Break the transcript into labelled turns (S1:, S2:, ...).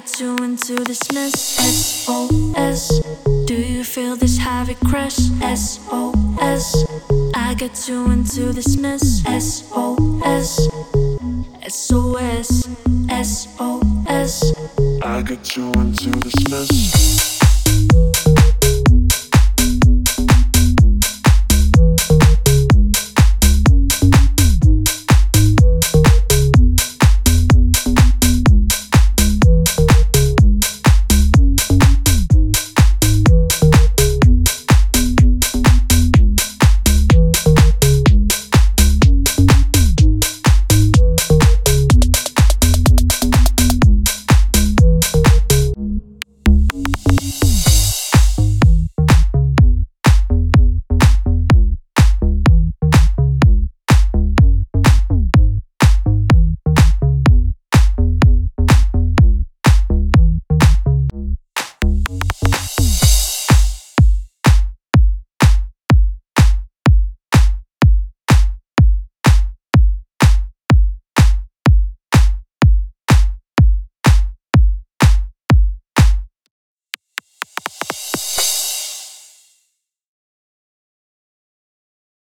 S1: get you into this mess. SOS. Do you feel this heavy crash? SOS. I get you into this mess. SOS. SOS. SOS.
S2: I get you into this mess.